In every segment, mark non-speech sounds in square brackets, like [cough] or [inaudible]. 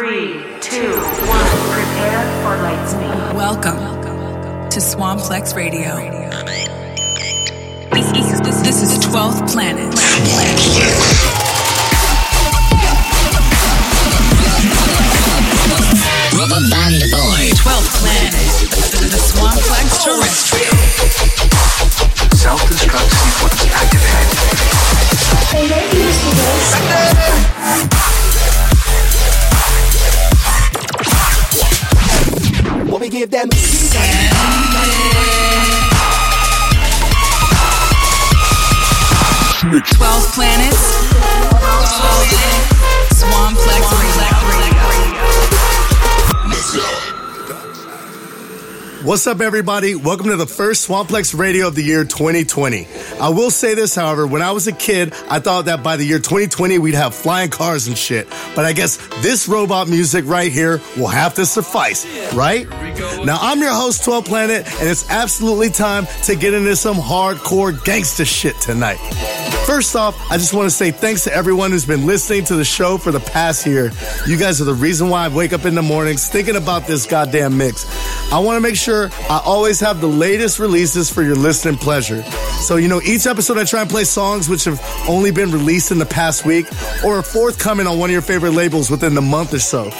Three, two, one. Prepare for Lightspeed. Welcome to Swamplex Radio. This, this, this, this is 12th Planet. Rubber Band Boy. 12th Planet. The Swamplex Terrestrial. Self-destruct sequence activated. What we give them? 12 planets. Swamplex Radio. What's up, everybody? Welcome to the first Swamplex Radio of the year 2020. I will say this, however, when I was a kid, I thought that by the year 2020 we'd have flying cars and shit. But I guess this robot music right here will have to suffice, right? Now, I'm your host, 12th Planet, and it's absolutely time to get into some hardcore gangster shit tonight. First off, I just want to say thanks to everyone who's been listening to the show for the past year. You guys are the reason why I wake up in the mornings thinking about this goddamn mix. I want to make sure I always have the latest releases for your listening pleasure. So, you know, each episode I try and play songs which have only been released in the past week or are forthcoming on one of your favorite labels within the month or so.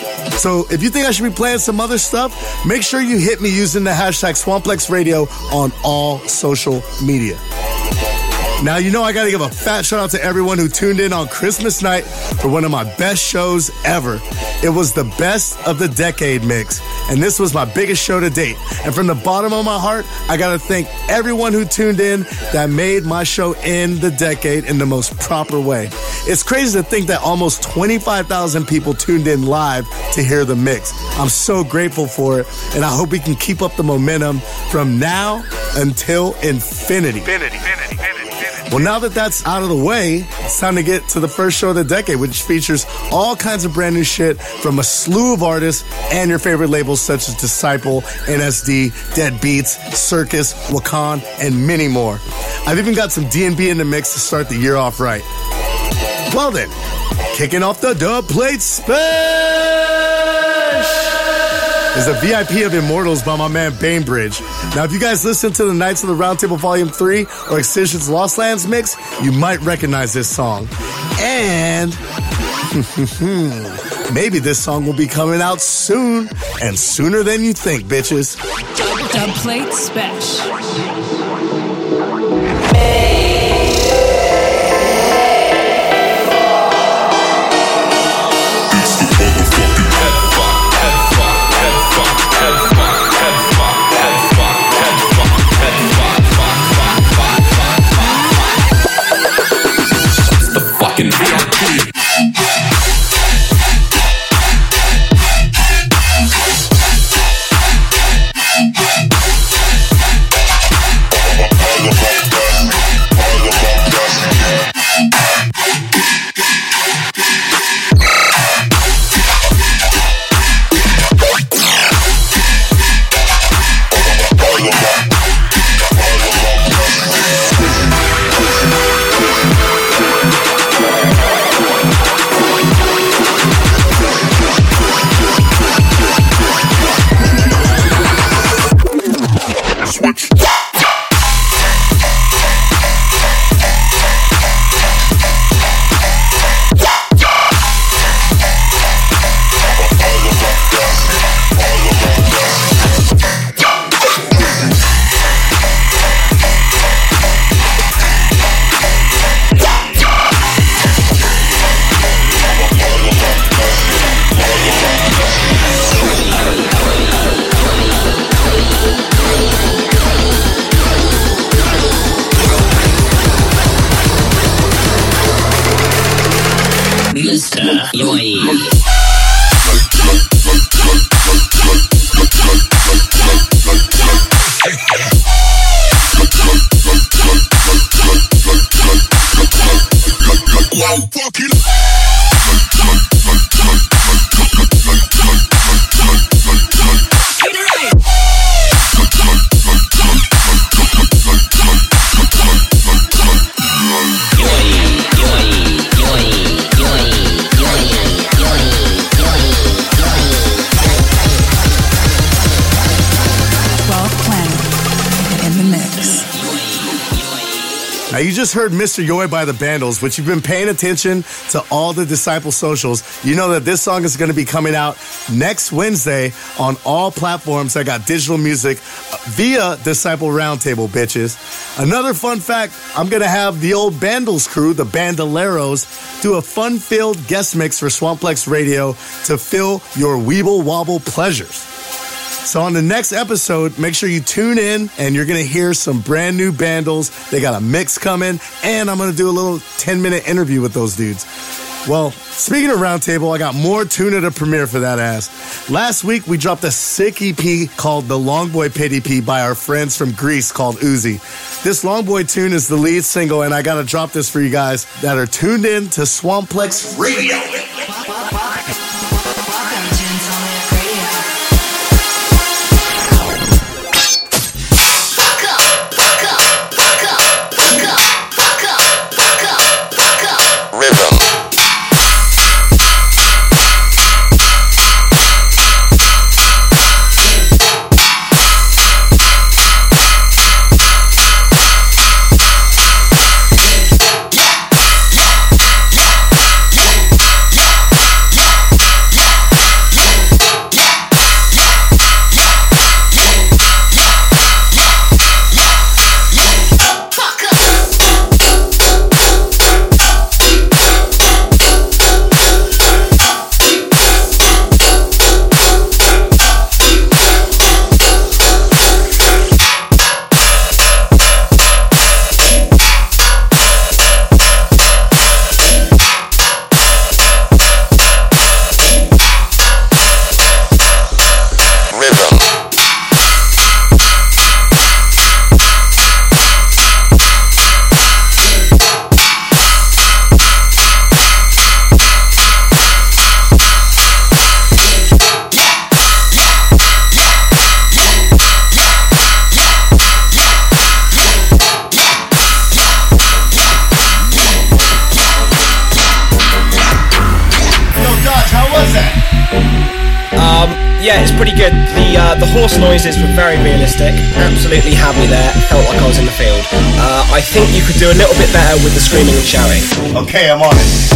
So, if you think I should be playing some other stuff, make sure you hit me using the hashtag Swamplex Radio on all social media. Now, you know, I got to give a fat shout out to everyone who tuned in on Christmas night for one of my best shows ever. It was the best of the decade mix, and this was my biggest show to date. And from the bottom of my heart, I got to thank everyone who tuned in that made my show end the decade in the most proper way. It's crazy to think that almost 25,000 people tuned in live to hear the mix. I'm so grateful for it, and I hope we can keep up the momentum from now until infinity. Infinity, infinity, infinity, infinity. Well, now that that's out of the way, it's time to get to the first show of the decade, which features all kinds of brand new shit from a slew of artists and your favorite labels such as Disciple, NSD, Deadbeats, Circus, Wakaan, and many more. I've even got some D&B in the mix to start the year off right. Well then, kicking off the dub plate special is the VIP of Immortals by my man Bainbridge. Now, if you guys listen to the Knights of the Roundtable Volume 3 or Excision's Lost Lands mix, you might recognize this song. And [laughs] maybe this song will be coming out soon, and sooner than you think, bitches. Dub plate special. The VIP. Mr. Yoy by the Bandlez, which you've been paying attention to all the Disciple socials. You know that this song is going to be coming out next Wednesday on all platforms that got digital music uh, via Disciple Roundtable, bitches. Another fun fact I'm going to have the old Bandlez crew, the Bandoleros, do a fun filled guest mix for Swamplex Radio to fill your Weeble Wobble pleasures. So on the next episode, make sure you tune in and you're gonna hear some brand new Bandlez. They got a mix coming, and I'm gonna do a little 10 minute interview with those dudes. Well, speaking of roundtable, I got more tuna to premiere for that ass. Last week we dropped a sick EP called the Longboy EP by our friends from Greece called Uzi. This Longboy tune is the lead single, and I gotta drop this for you guys that are tuned in to Swamplex Radio. Noises were very realistic. Absolutely had me there. Felt like I was in the field. Uh, I think you could do a little bit better with the screaming and shouting. Okay, I'm on it.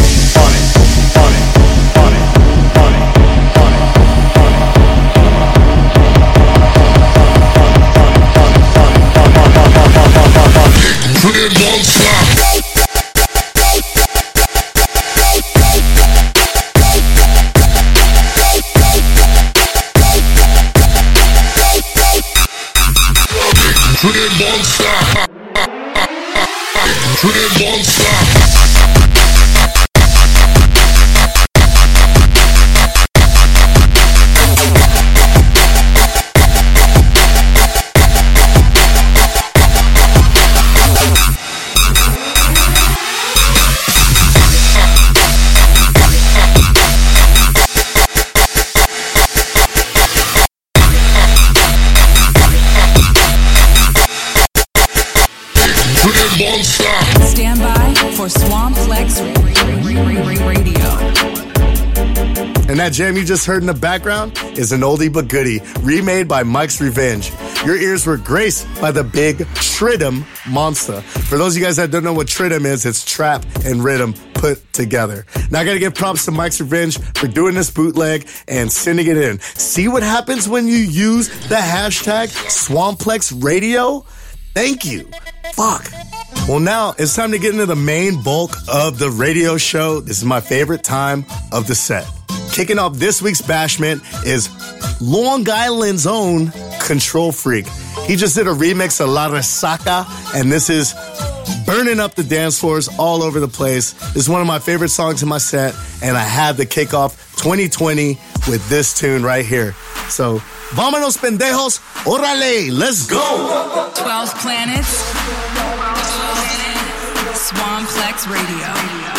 You just heard in the background is an oldie but goodie, remade by Mike's Revenge. Your ears were graced by the big Tridim monster. For those of you guys that don't know what Tridim is, it's trap and rhythm put together. Now I gotta give props to Mike's Revenge for doing this bootleg and sending it in. See what happens when you use the hashtag Swamplex Radio? Thank you. Fuck. Well, now it's time to get into the main bulk of the radio show. This is my favorite time of the set. Kicking off this week's bashment is Long Island's own Control Freak. He just did a remix of La Resaca, and this is burning up the dance floors all over the place. This is one of my favorite songs in my set, and I had to kick off 2020 with this tune right here. So, vámonos pendejos, órale, let's go! 12 planets. Swamplex Radio.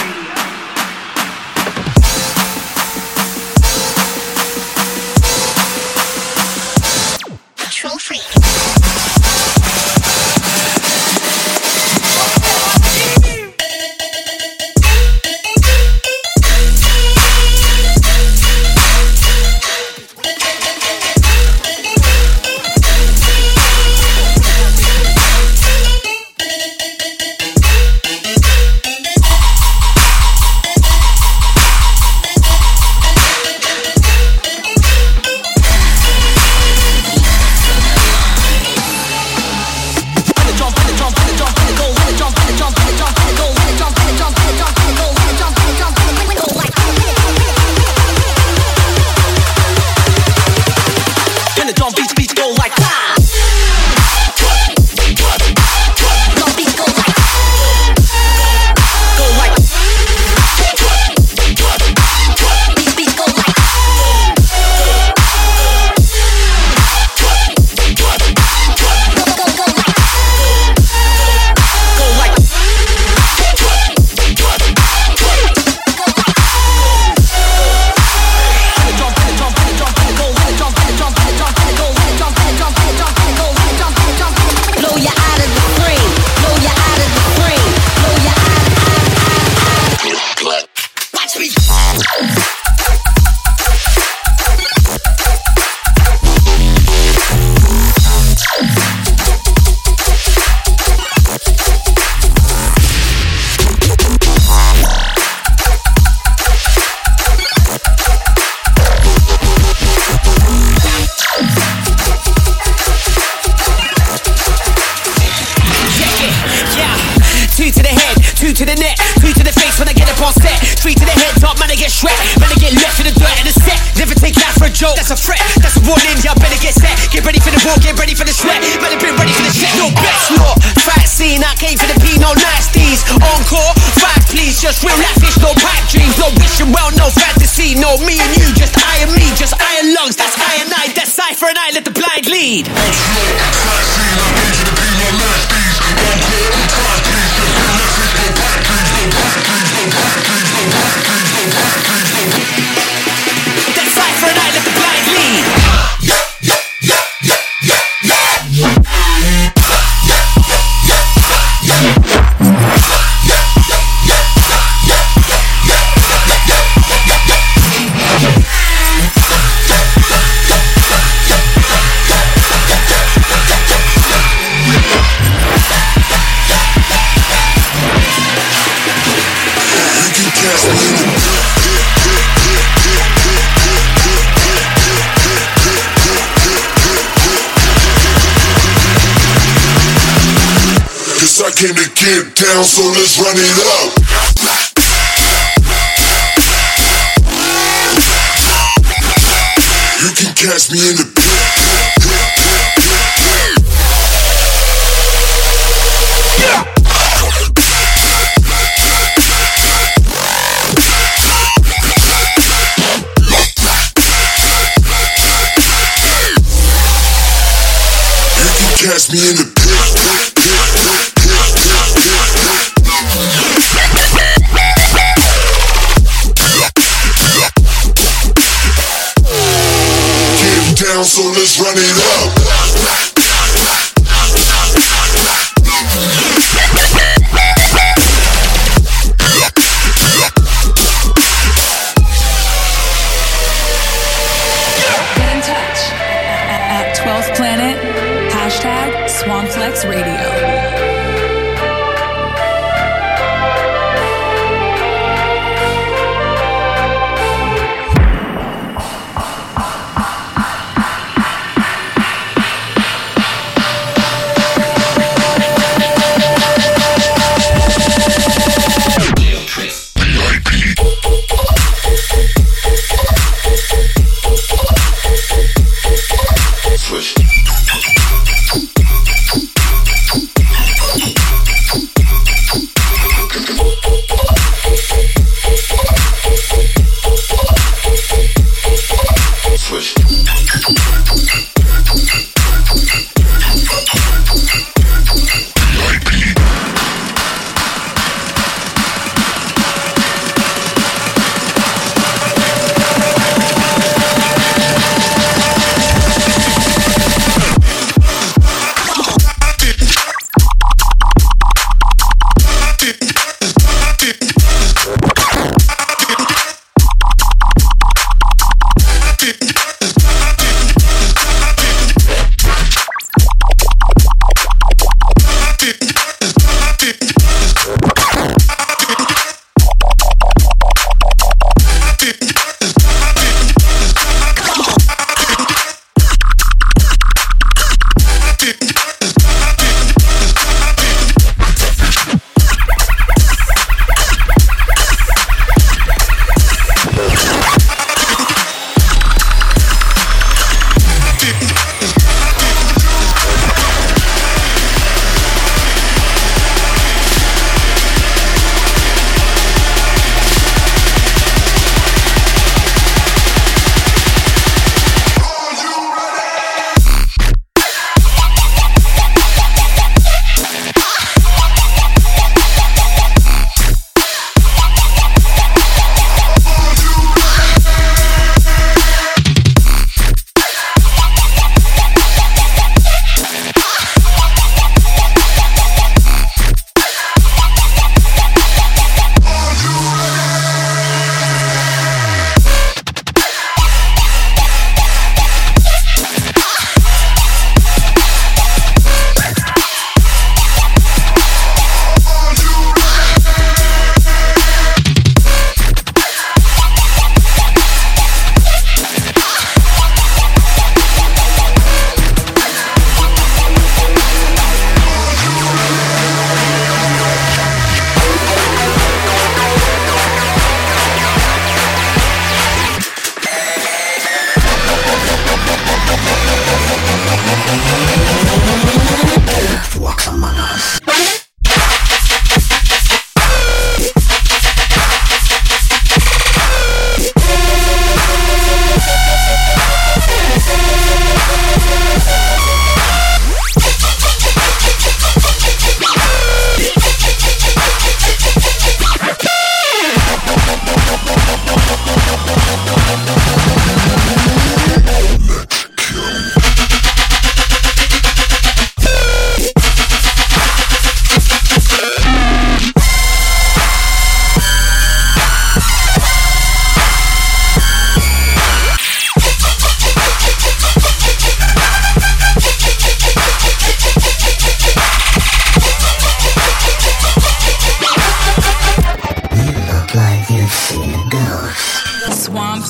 Joke. That's a threat. That's a warning. Y'all better get set. Get ready for the war. Get ready for the sweat. Better be ready for the shit. No best no Fat scene. I came for the P. No nasties. Encore. Five please. Just real lavish. No pipe dreams. No wishing well. No fantasy. No me and you. Just I and me. Just iron lungs. That's I and I. That's cipher and I. Let the blind lead. Came to get down, so let's run it up. You can catch me in the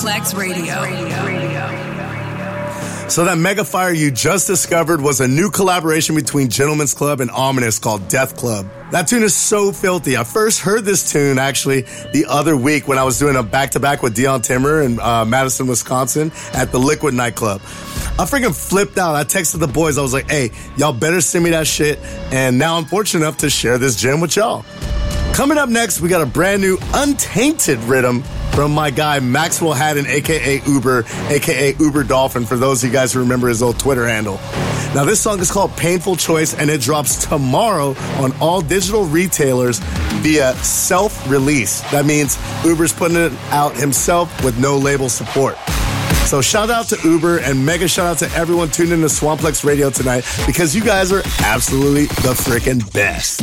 ghost. Radio. So that mega fire you just discovered was a new collaboration between Gentlemen's Club and Ominous called Death Club. That tune is so filthy. I first heard this tune actually the other week when I was doing a back to back with Dion Timmer in uh, Madison, Wisconsin at the Liquid nightclub. I freaking flipped out. I texted the boys. I was like, hey, y'all better send me that shit. And now I'm fortunate enough to share this gem with y'all. Coming up next, we got a brand new untainted rhythm from my guy Maxwell Haddon, aka Uber, aka Uber Dolphin, for those of you guys who remember his old Twitter handle. Now, this song is called Painful Choice and it drops tomorrow on all digital retailers via self release. That means Uber's putting it out himself with no label support. So shout out to Uber and mega shout out to everyone tuned in to Swamplex Radio tonight because you guys are absolutely the freaking best.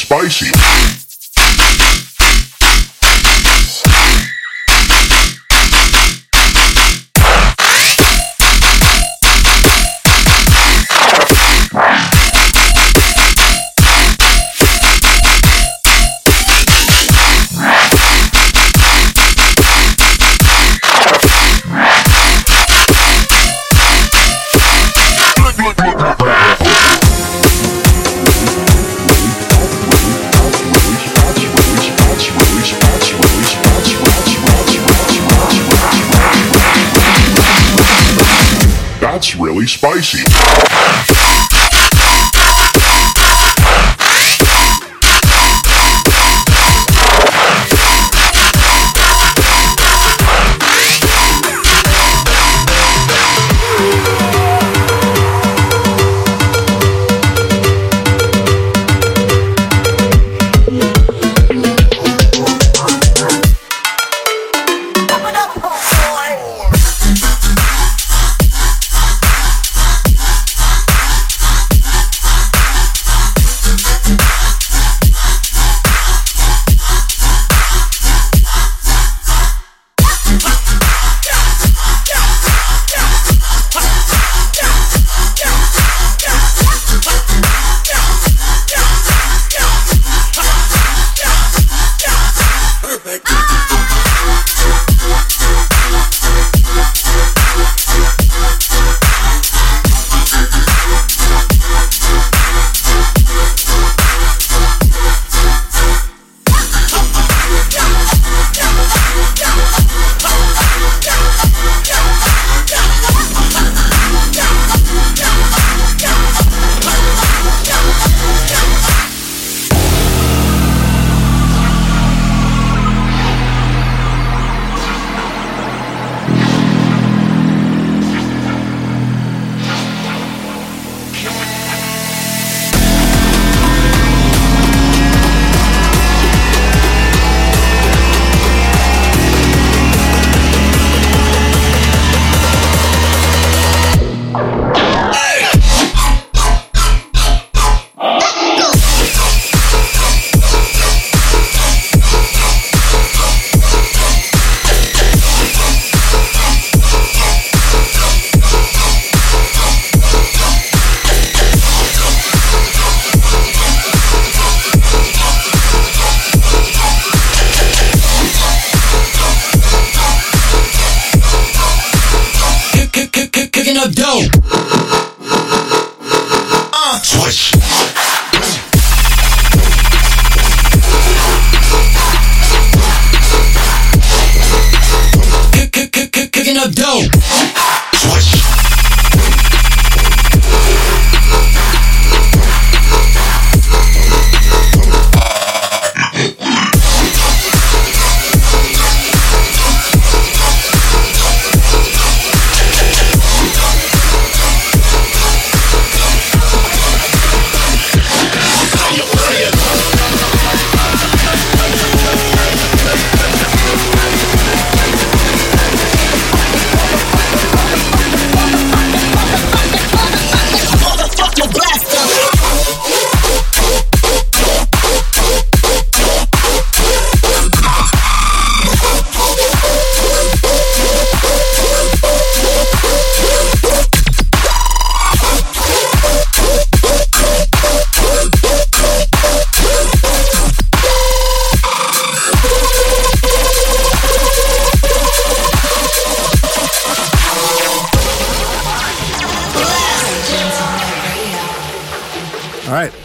spicy.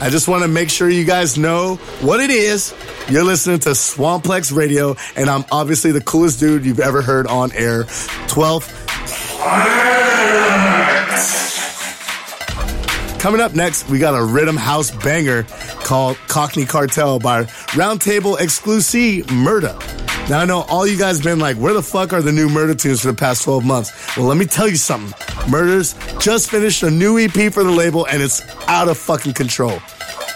I just want to make sure you guys know what it is. You're listening to Swamplex Radio, and I'm obviously the coolest dude you've ever heard on air. 12th. Coming up next, we got a rhythm house banger called Cockney Cartel by Roundtable Exclusive Murder. Now I know all you guys been like, where the fuck are the new murder tunes for the past 12 months? Well, let me tell you something. Murders just finished a new EP for the label and it's out of fucking control.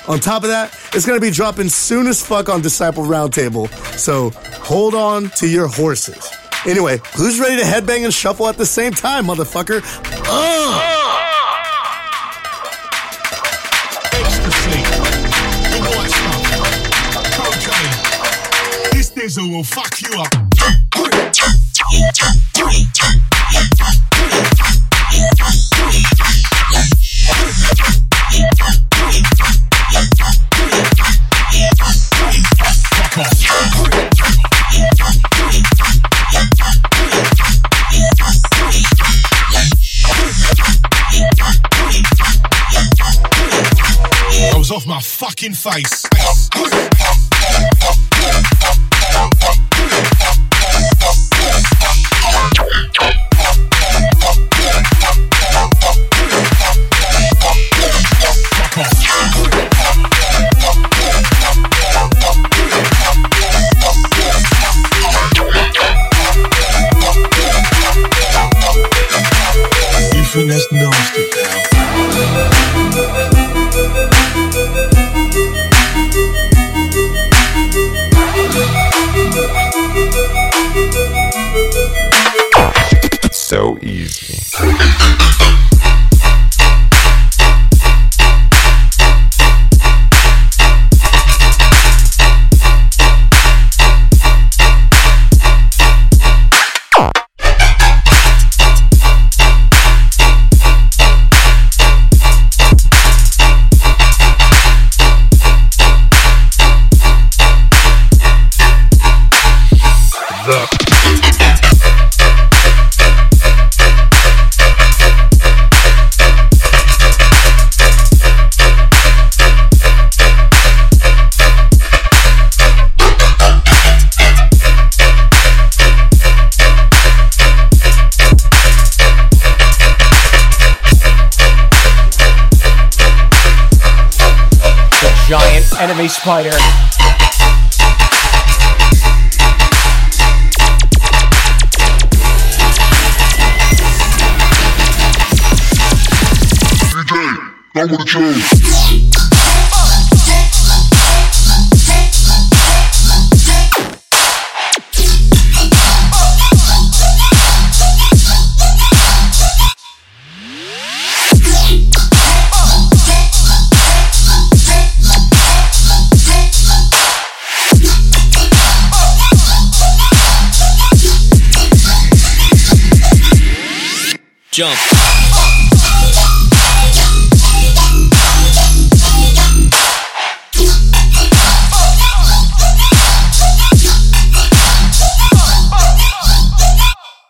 On top of that, it's gonna be dropping soon as fuck on Disciple Roundtable, so hold on to your horses. Anyway, who's ready to headbang and shuffle at the same time, motherfucker? Ugh! Will fuck you up. Off my fucking face.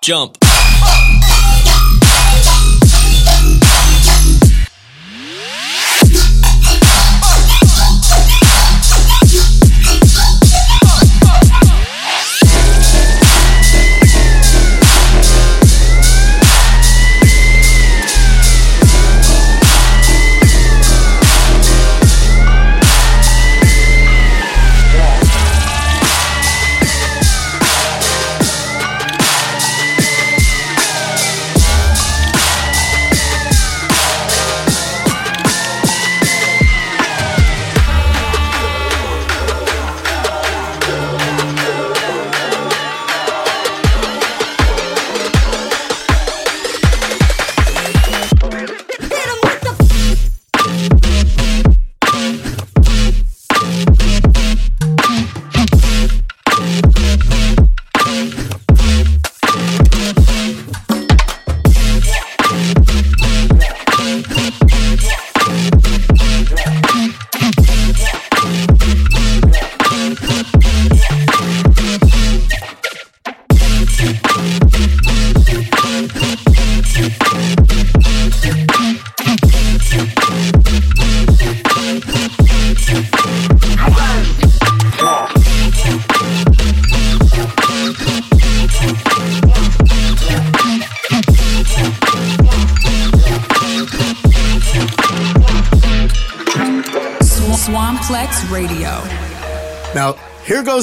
Jump.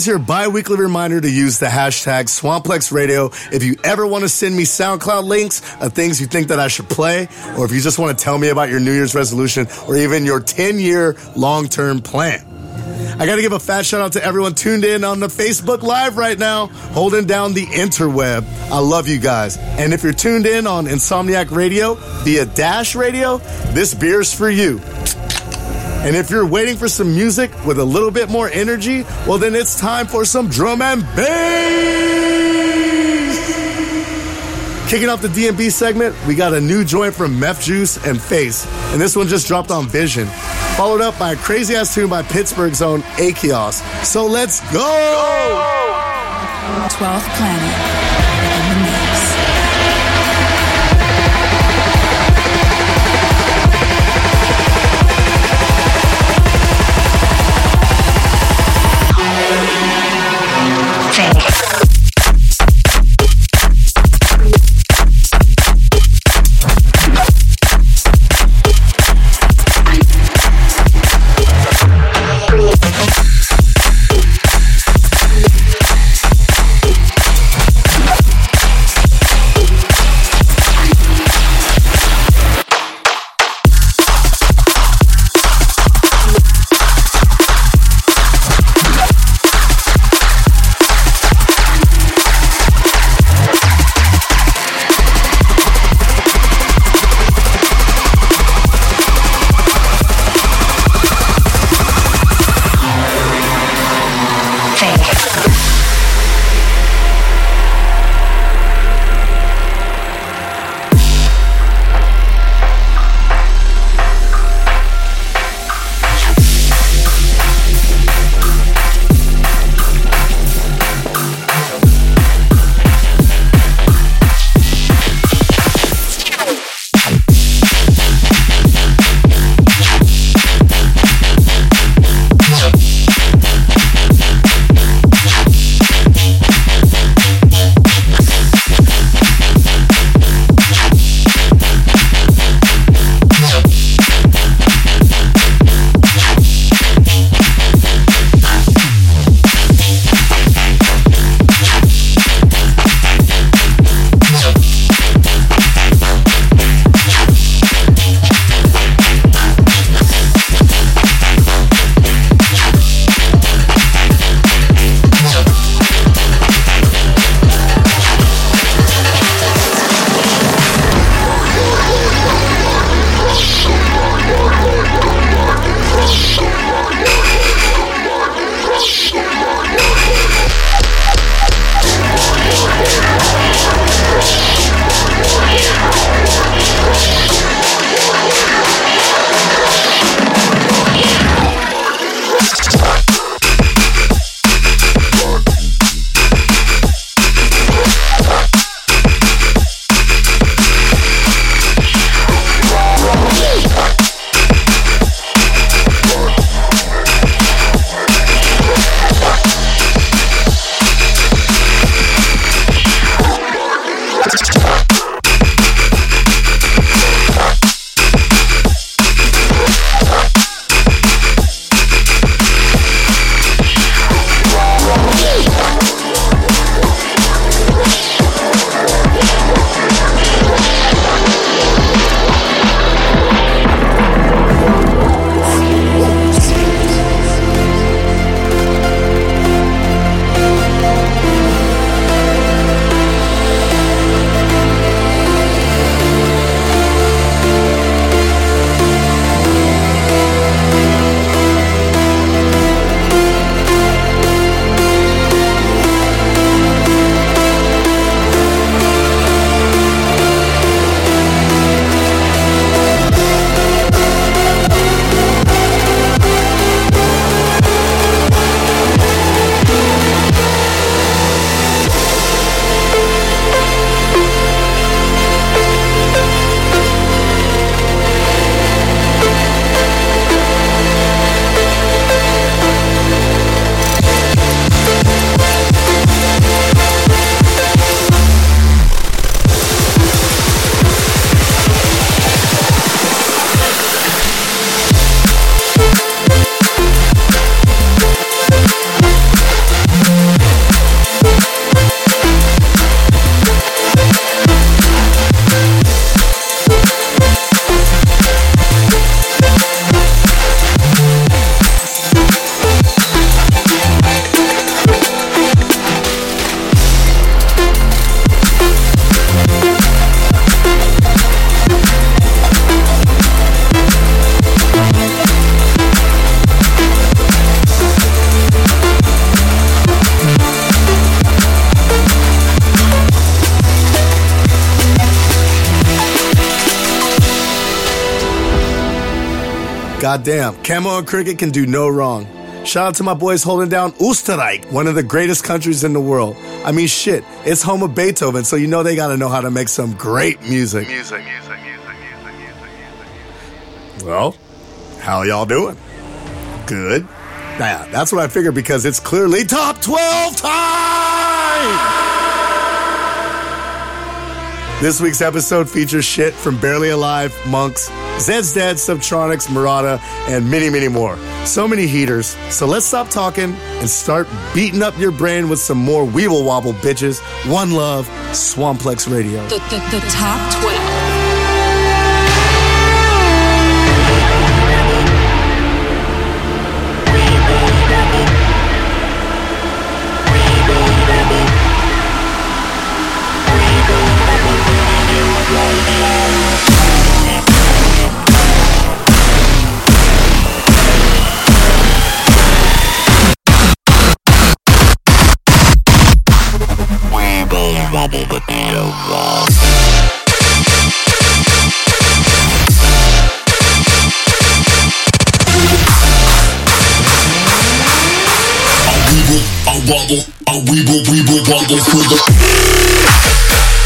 Your bi-weekly reminder to use the hashtag Swamplex Radio if you ever want to send me SoundCloud links of things you think that I should play, or if you just want to tell me about your New Year's resolution or even your 10-year long-term plan. I got to give a fat shout out to everyone tuned in on the Facebook Live right now, holding down the interweb. I love you guys. And if you're tuned in on Insomniac Radio via Dash Radio, this beer's for you. And if you're waiting for some music with a little bit more energy, well, then it's time for some drum and bass. Kicking off the DNB segment, we got a new joint from Mefjus and Phace, and this one just dropped on Vision, followed up by a crazy ass tune by Pittsburgh's own Achios. So let's go! 12th Planet. Goddamn, Camo and Krooked can do no wrong. Shout out to my boys holding down Österreich, one of the greatest countries in the world. I mean, shit, it's home of Beethoven, so you know they gotta know how to make some great music. Music, music, music, music, music, music. Well, how y'all doing? Good. Yeah, that's what I figured because it's clearly top 12 time! This week's episode features shit from Barely Alive, MONXX, Zeds Dead, Subtronics, Marauda, and many, many more. So many heaters. So let's stop talking and start beating up your brain with some more Weeble Wobble bitches. One love, Swamplex Radio. The, the, the top 12. I weeble, weeble, wobble for the.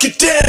break it down.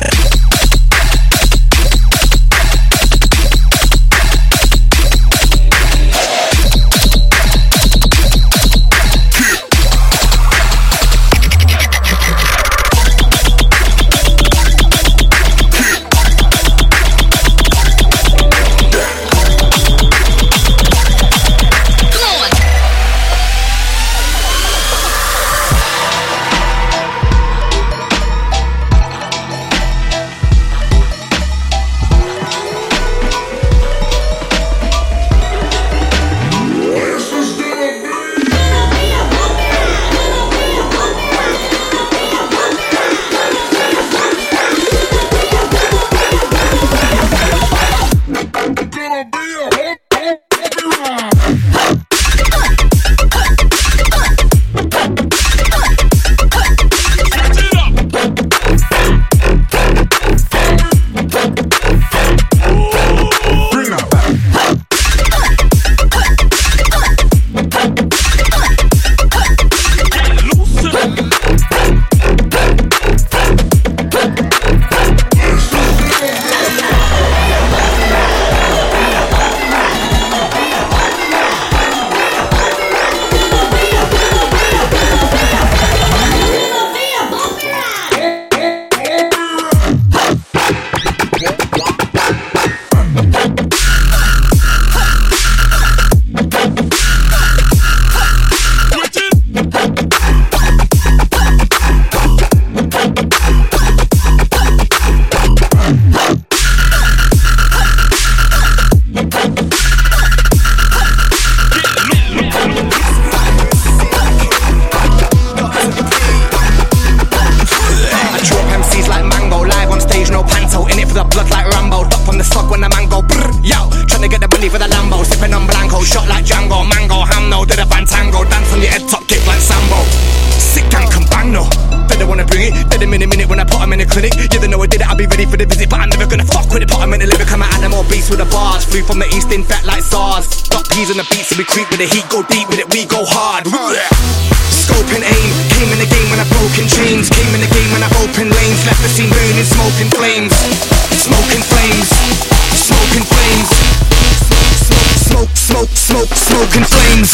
Flew from the east in fat like SARS. Got peas on the beat, so we creep with the heat. Go deep with it, we go hard. Scope and aim. Came in the game when I broke in chains. Came in the game when I opened lanes. Left the scene burning, smoking flames. Smoking flames. Smoking flames. Smoke, smoke, smoke, smoke, smoke, smoking flames.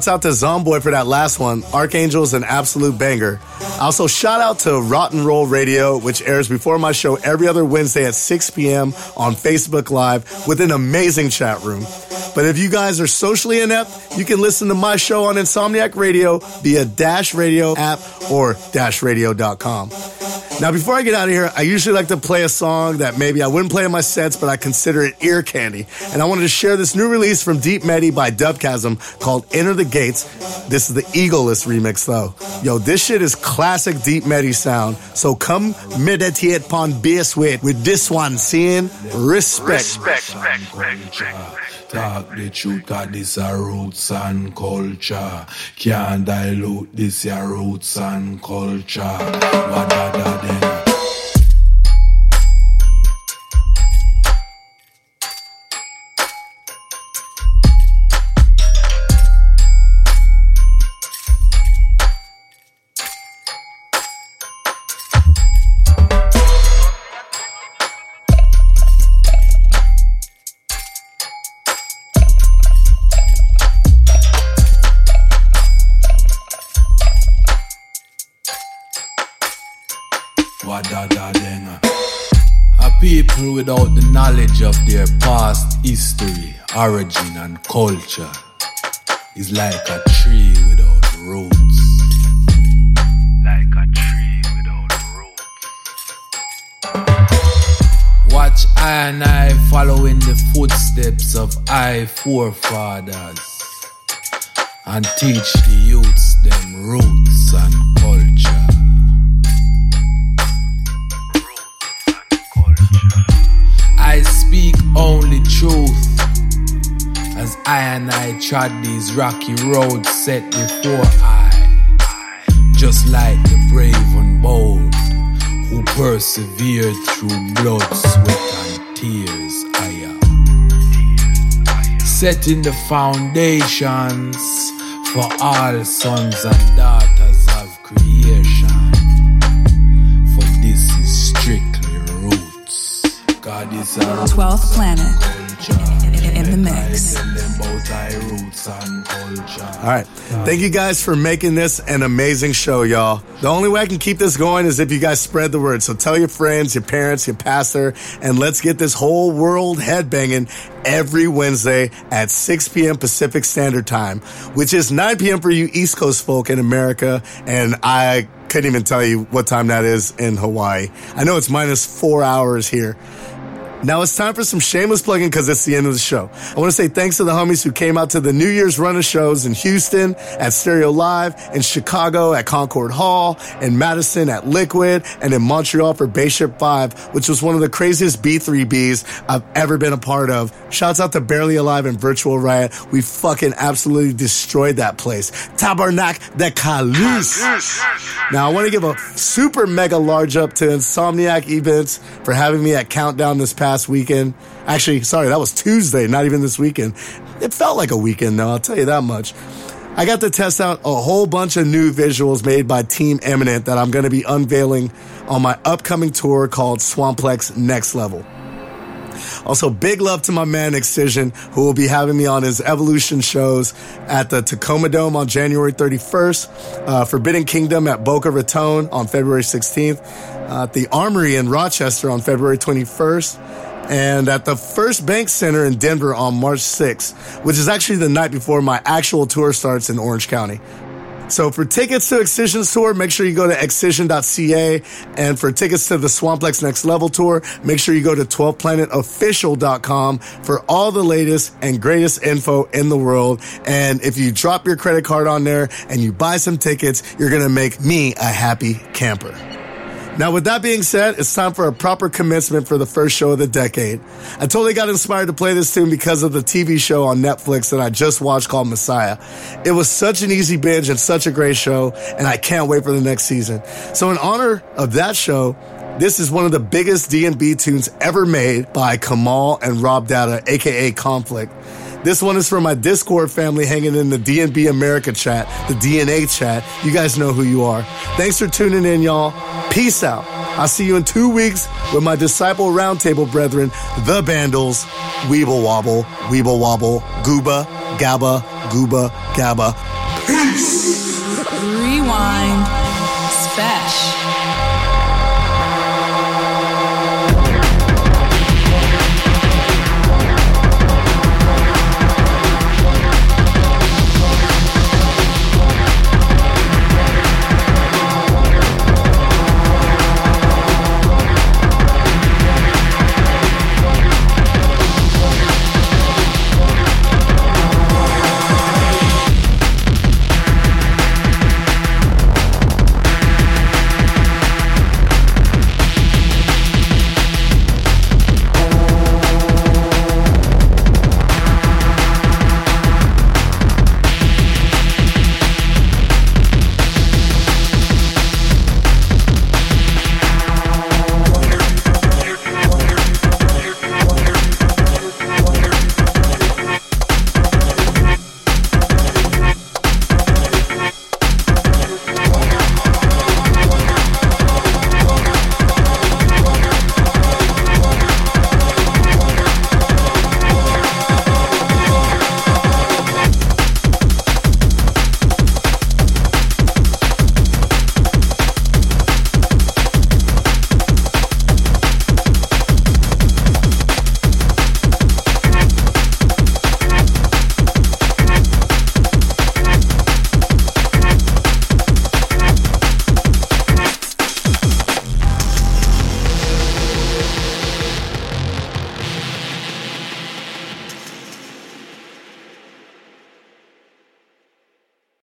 Shouts out to Zomboy for that last one. Archangel's an absolute banger. Also, shout out to Rotten Roll Radio, which airs before my show every other Wednesday at 6 p.m. on Facebook Live with an amazing chat room. But if you guys are socially inept, you can listen to my show on Insomniac Radio via Dash Radio app or dashradio.com. Now, before I get out of here, I usually like to play a song that maybe I wouldn't play in my sets, but I consider it ear candy. And I wanted to share this new release from Deep Medi by Dubkasm called Enter the Gates. This is the Egoless remix, though. Yo, this shit is classic Deep Medi sound. So come meditate upon bass weight with this one, seeing respect. Talk the truth, cause this a roots and culture. Can't dilute this your roots and culture. What da da knowledge of their past history, origin, and culture is like a tree without roots. Like a tree without roots. Watch I and I following the footsteps of I forefathers and teach the youths them roots truth as I and I trod these rocky roads set before I, just like the brave and bold who persevered through blood, sweat, and tears. I am setting the foundations for all sons and daughters of creation. For this is strictly roots. God is a 12th planet the mix. All right. Thank you guys for making this an amazing show, y'all. The only way I can keep this going is if you guys spread the word. So tell your friends, your parents, your pastor, and let's get this whole world headbanging every Wednesday at 6 p.m. Pacific Standard Time, which is 9 p.m. for you East Coast folk in America. And I couldn't even tell you what time that is in Hawaii. I know it's minus four hours here. Now it's time for some shameless plugging because it's the end of the show. I want to say thanks to the homies who came out to the New Year's run of shows in Houston at Stereo Live, in Chicago at Concord Hall, in Madison at Liquid, and in Montreal for Bayship 5, which was one of the craziest B3Bs I've ever been a part of. Shouts out to Barely Alive and Virtual Riot. We fucking absolutely destroyed that place. Tabernacle de Calus. Now I want to give a super mega large up to Insomniac Events for having me at Countdown this past weekend. Actually, sorry, that was Tuesday, not even this weekend. It felt like a weekend though, I'll tell you that much. I got to test out a whole bunch of new visuals made by Team Eminent that I'm going to be unveiling on my upcoming tour called Swamplex Next Level. Also, big love to my man Excision, who will be having me on his Evolution shows at the Tacoma Dome on January 31st, uh, Forbidden Kingdom at Boca Raton on February 16th, uh, at the Armory in Rochester on February 21st, and at the First Bank Center in Denver on March 6th, which is actually the night before my actual tour starts in Orange County. So for tickets to Excision's tour, make sure you go to excision.ca. And for tickets to the Swamplex Next Level tour, make sure you go to 12planetofficial.com for all the latest and greatest info in the world. And if you drop your credit card on there and you buy some tickets, you're going to make me a happy camper. Now, with that being said, it's time for a proper commencement for the first show of the decade. I totally got inspired to play this tune because of the TV show on Netflix that I just watched called Messiah. It was such an easy binge and such a great show, and I can't wait for the next season. So in honor of that show, this is one of the biggest D&B tunes ever made by Kemal and Rob Data, aka Konflict. This one is for my Discord family hanging in the DNB America chat, the DNA chat. You guys know who you are. Thanks for tuning in, y'all. Peace out. I'll see you in two weeks with my Disciple Roundtable brethren, the Bandlez, Weeble Wobble, Weeble Wobble, Gooba, Gabba, Gooba Gabba. Peace. Rewind. Special.